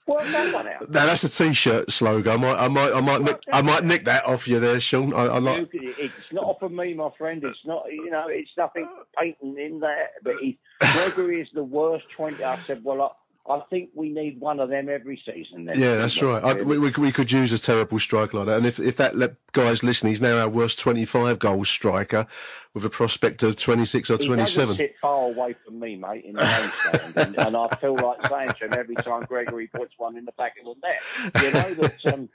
Work that one out. now that's a t-shirt slogan. I might, I might, I might, nick, I might nick that off you there, Sean. I, I like. It's not off of me, my friend. It's not, you know, it's nothing painting in there. But he, Gregory is the worst 20. I said, well, I, think we need one of them every season. Then. Yeah, that's right. I, we, we, could use a terrible striker like that. And if, if that guy's listening, he's now our worst 25 goal striker with a prospect of 26 or 27. doesn't sit far away from me, mate, in the stand, and, and I feel like saying to him every time Gregory puts one in the back of the net. You know that. Um,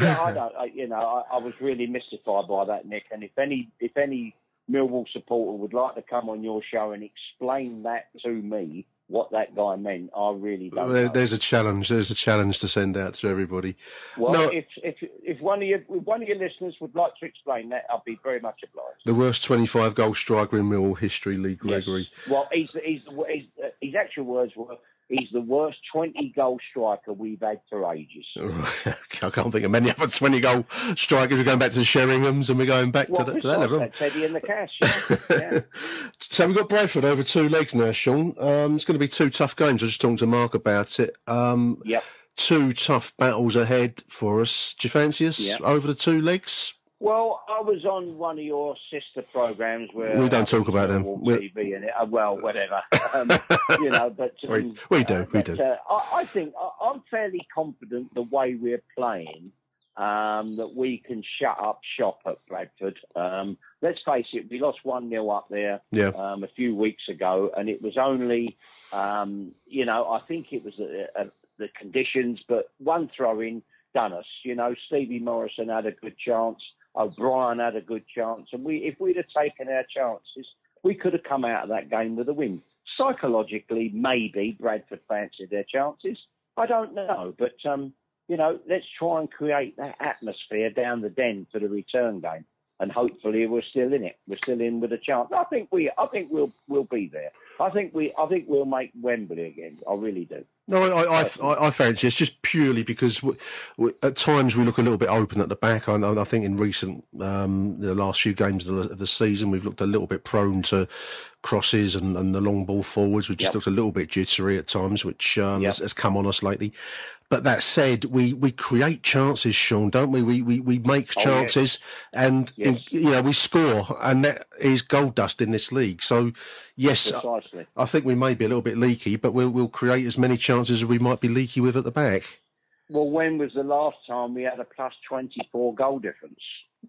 yeah, I don't. I, you know, I, I was really mystified by that, Nick. And if any, if any Millwall supporter would like to come on your show and explain that to me, what that guy meant, I really don't. There, know. there's a challenge. There's a challenge to send out to everybody. Well, no, if if if one of your one of your listeners would like to explain that, I'd be very much obliged. the worst 25 goal striker in Millwall history, Lee Gregory. Well, he's, he's, he's, his actual words were, he's the worst 20 goal striker we've had for ages. I can't think of many other 20 goal strikers. We're going back to the Sheringhams and we're going back to, Well, that, to that level. Eddie and the Cash. Yeah. So we've got Bradford over two legs now, Sean. Um, it's going to be two tough games. I was just talking to Mark about it. Um, Yep. Two tough battles ahead for us. Do you fancy us Yep. over the two legs? Well, I was on one of your sister programs where We don't talk about them. TV and it, uh, well, whatever, um, you know. But We- um, we do, we but, do. Uh, I, I think I, I'm fairly confident the way we're playing um, that we can shut up shop at Bradford. Um, let's face it, we lost 1 0 up there Yeah. um, a few weeks ago, and it was only, um, you know, I think it was uh uh the conditions, but one throw in done us. You know, Stevie Morison had a good chance, O'Brien had a good chance, and we if we'd have taken our chances, we could have come out of that game with a win. Psychologically, maybe Bradford fancied their chances. I don't know, but um, you know, let's try and create that atmosphere down the den for the return game, and hopefully we're still in it. We're still in with a chance. I think we, I think we'll we'll be there. I think we, I think we'll make Wembley again. I really do. No, I, I, I, I fancy it's just purely because we, we, at times we look a little bit open at the back. I, I think in recent um, the last few games of the, of the season, we've looked a little bit prone to crosses and, and the long ball forwards. We just Yep. looked a little bit jittery at times, which um, Yep. has, has come on us lately. But that said, we, we create chances, Sean, don't we? We we, we make Oh, yes. chances, and Yes. you know we score, and that is gold dust in this league. So, yes, Precisely. I think we may be a little bit leaky, but we'll we'll create as many chances as we might be leaky with at the back. Well, when was the last time we had a plus twenty four goal difference?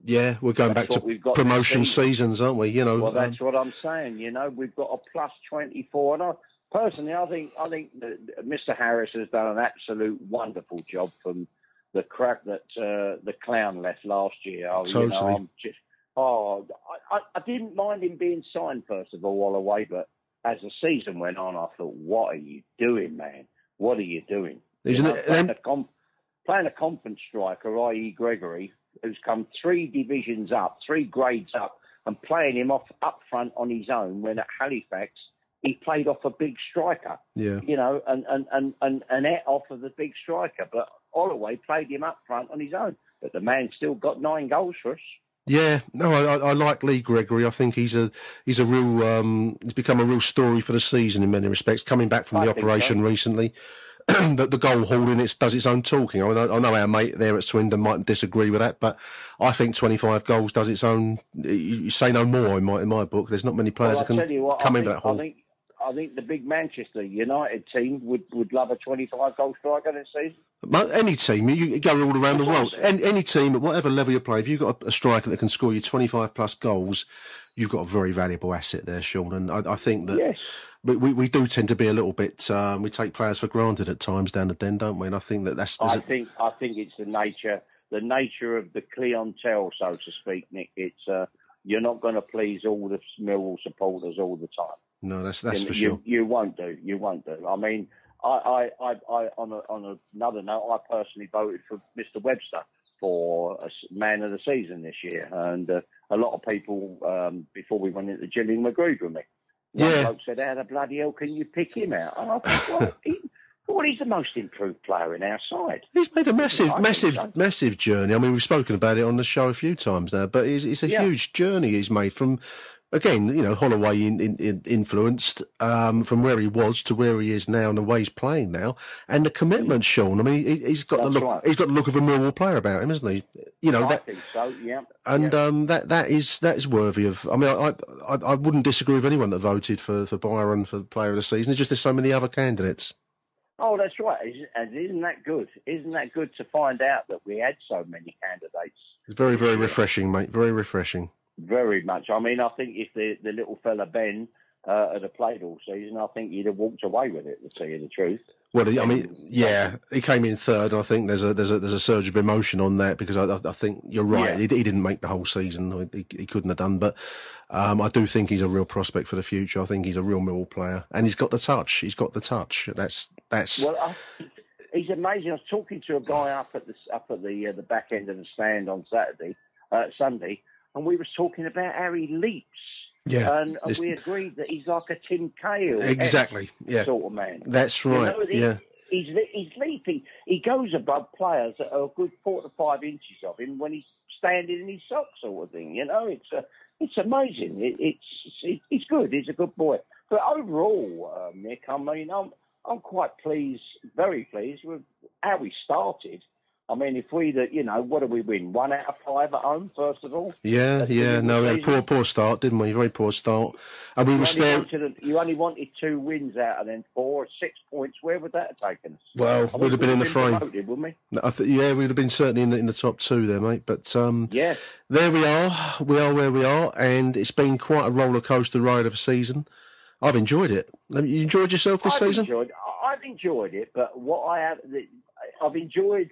Yeah, we're going That's back to we've got promotion season. seasons, aren't we? You know, Well, um, that's what I'm saying. You know, we've got a plus 24, and I, personally, I think I think that Mr. Harris has done an absolute wonderful job from the crap that uh, the clown left last year. Oh, You know, Totally. Just, oh, I, I, I didn't mind him being signed first of all while away, but as the season went on, I thought, what are you doing, man? What are you doing? Isn't You know, it- playing, a com- playing a conference striker, i.e., Gregory, who's come three divisions up, three grades up, and playing him off up front on his own when at Halifax he played off a big striker, yeah. you know, and and and and, and ate off of the big striker. But Holloway played him up front on his own, but the man still got nine goals for us. Yeah, no, I, I- like Lee Gregory. I think he's a he's a real um, he's become a real story for the season in many respects. Coming back from I the operation so. recently, the, the goal hauling it does its own talking. I, mean, I, I know our mate there at Swindon might disagree with that, but I think twenty five goals does its own. You, say no more in my in my book. There's not many players well, that can what, come into that hole. I think I think the big Manchester United team would, would love a 25 goal striker this season. Any team, you go all around the world. Any, any team at whatever level you play, if you've got a, a striker that can score you 25 plus goals, you've got a very valuable asset there, Sean. And I, I think that Yes. we, we, we do tend to be a little bit, um, we take players for granted at times down the den, don't we? And I think that that's, I a- think I think it's the nature the nature of the clientele, so to speak, Nick. It's uh, you're not going to please all the Millwall supporters all the time. No, that's, that's for you, sure. You won't do. You won't do. I mean, I, I, I, I on a, on another note, I personally voted for Mr. Webster for a man of the season this year, and uh, a lot of people um, before we went into Gillingham agreed with me. One Yeah. bloke said, "How the bloody hell can you pick him out?" And I thought, well, he, well, he's the most improved player in our side. He's made a massive, I massive, so. massive journey. I mean, we've spoken about it on the show a few times now, but it's, it's a Yeah. huge journey he's made from, again, you know, Holloway in, in, in influenced um, from where he was to where he is now and the way he's playing now, and the commitment, Sean. I mean, he, he's got the look. right. He's got the look of a Millwall player about him, isn't he? You know I that. think so. Yeah. And um, that that is that is worthy of. I mean, I, I I wouldn't disagree with anyone that voted for for Byron for Player of the Season. It's just there's so many other candidates. Oh, that's right. And isn't that good? Isn't that good to find out that we had so many candidates? It's very very refreshing, mate. Very refreshing. Very much. I mean, I think if the, the little fella Ben uh, had played all season, I think he'd have walked away with it. To tell you the truth. Well, I mean, yeah, he came in third, and I think there's a there's a there's a surge of emotion on that because I, I- think you're right. Yeah. He, he didn't make the whole season. He, he couldn't have done, but um, I do think he's a real prospect for the future. I think he's a real Millwall player, and he's got the touch. He's got the touch. That's that's Well, I, he's amazing. I was talking to a guy up at the up at the uh, the back end of the stand on Saturday, uh, Sunday, and we was talking about how he leaps. Yeah, and, and we agreed that he's like a Tim Cahill Exactly, yeah. sort of man. That's You right, know, he- yeah. He's, he's leaping. He goes above players that are a good four to five inches of him when he's standing in his socks, sort of thing. You know, it's a, it's amazing. It, it's it, he's good. He's a good boy. But overall, uh, Nick, I mean, I'm I'm quite pleased, very pleased with how we started. I mean, if we, the, you know, what do we win? One out of five at home, first of all. Yeah, yeah. No, we had a poor, poor start, didn't we? Very poor start. And we You were still. wanted, you only wanted two wins out of them four, six points. Where would that have taken us? Well, we'd have been in the frame. promoted, wouldn't we? I th- yeah, we'd have been certainly in the, in the top two there, mate. But um, Yeah. there we are. We are where we are, and it's been quite a roller coaster ride of a season. I've enjoyed it. Have You enjoyed yourself this I've season? Enjoyed, I've enjoyed it, but what I have, I've enjoyed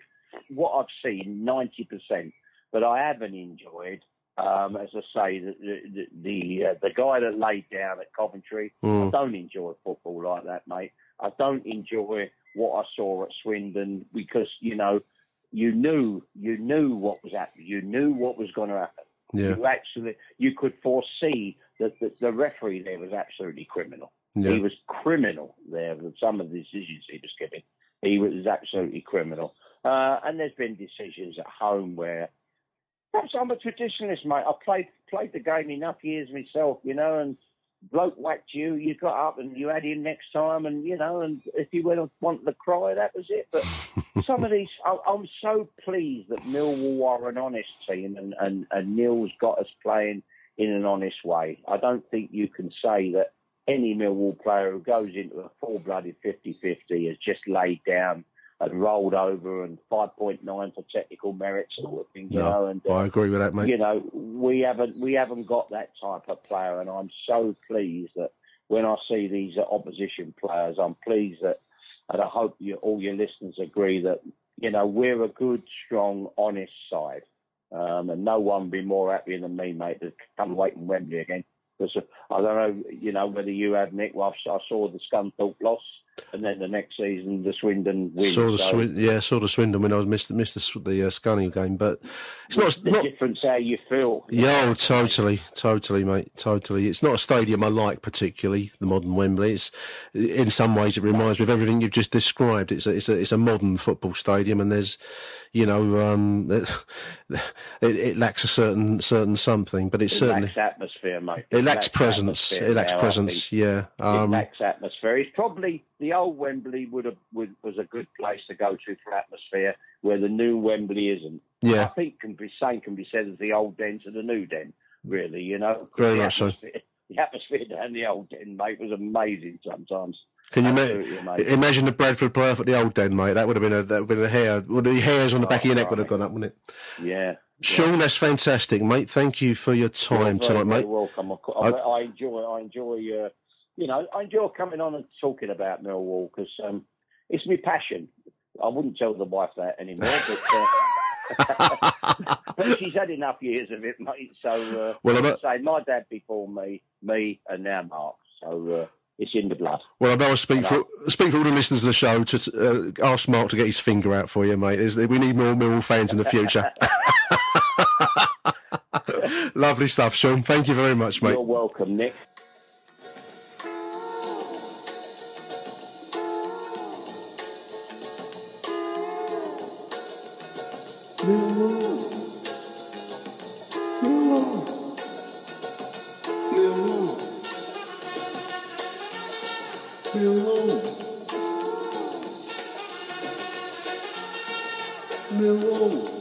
what I've seen ninety percent, but I haven't enjoyed, um, as I say, the the the, uh, the guy that laid down at Coventry. Mm. I don't enjoy football like that, mate. I don't enjoy what I saw at Swindon because you know you knew you knew what was happening. You knew what was going to happen. Yeah. You actually you could foresee that the, the referee there was absolutely criminal. Yeah. He was criminal there with some of the decisions he was giving. He was absolutely criminal. Uh, and there's been decisions at home where perhaps I'm a traditionalist, mate. I played played the game enough years myself, you know, and bloke whacked you, you got up and you had him next time, and you know, and if you went wanted to cry, that was it. But some of these, I, I'm so pleased that Millwall are an honest team, and, and and Neil's got us playing in an honest way. I don't think you can say that any Millwall player who goes into a full-blooded 50-50 has just laid down and rolled over and 5.9 for technical merits and all the things, you know, No, and uh, I agree with that, mate. you know, we haven't we haven't got that type of player, and I'm so pleased that when I see these opposition players, I'm pleased that, and I hope you, all your listeners agree that you know we're a good, strong, honest side, um, and no one would be more happy than me, mate, to come away from Wembley again. Because I don't know, you know, whether you have Nick. Well, I saw the Scunthorpe loss, and then the next season the Swindon win. Saw the so- Swin- yeah, saw the Swindon when I was missed missed the, the uh, game, but it's not the not difference how you feel. Yeah, oh, totally, totally, mate, totally. It's not a stadium I like particularly, the modern Wembley. It's in some ways it reminds me of everything you've just described. It's a, it's a, it's a modern football stadium, and there's, you know, um, it, it lacks a certain certain something, but it's It certainly lacks atmosphere, mate. it lacks presence. It lacks presence. Yeah. it Um, lacks atmosphere. It's probably the old Wembley would have would, was a good place to go to for atmosphere, where the new Wembley isn't. Yeah. I think can be same can be said as the old den to the new den. Really, you know, Very the much so. The atmosphere down the old den, mate, was amazing sometimes. can you ma- imagine the Bradford playoff at the old den, mate? That would have been a that would have been a hair. Well, the hairs on the back of your neck would have gone up, wouldn't it? Yeah. Sean, that's fantastic, mate. Thank you for your time You're tonight, very mate. welcome. I, I, I enjoy. I enjoy. Uh, you know, I enjoy coming on and talking about Millwall because um, it's my passion. I wouldn't tell the wife that anymore, but, uh, but she's had enough years of it, mate. So, uh, Well, I'm well, say my dad before me, me, and now Mark. So uh, it's in the blood. Well, I know I speak for speak for all the listeners of the show to uh, ask Mark to get his finger out for you, mate. There's, we need more Millwall fans in the future. Lovely stuff, Sean. Thank you very much, mate. You're welcome, Nick. Imagine